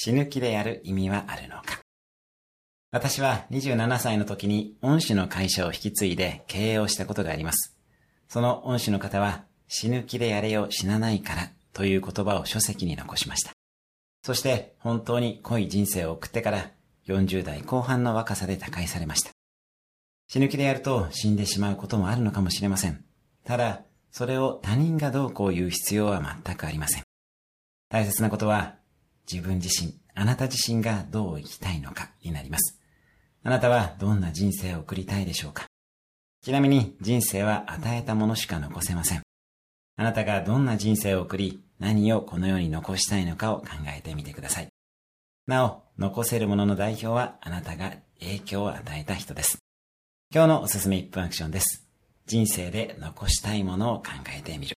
死ぬ気でやる意味はあるのか私は27歳の時に恩師の会社を引き継いで経営をしたことがあります。その恩師の方は死ぬ気でやれよ死なないからという言葉を書籍に残しました。そして本当に濃い人生を送ってから40代後半の若さで他界されました。死ぬ気でやると死んでしまうこともあるのかもしれません。ただ、それを他人がどうこう言う必要は全くありません。大切なことは自分自身、あなた自身がどう生きたいのかになります。あなたはどんな人生を送りたいでしょうか？ちなみに人生は与えたものしか残せません。あなたがどんな人生を送り、何をこの世に残したいのかを考えてみてください。なお、残せるものの代表はあなたが影響を与えた人です。今日のおすすめ1分アクションです。人生で残したいものを考えてみる。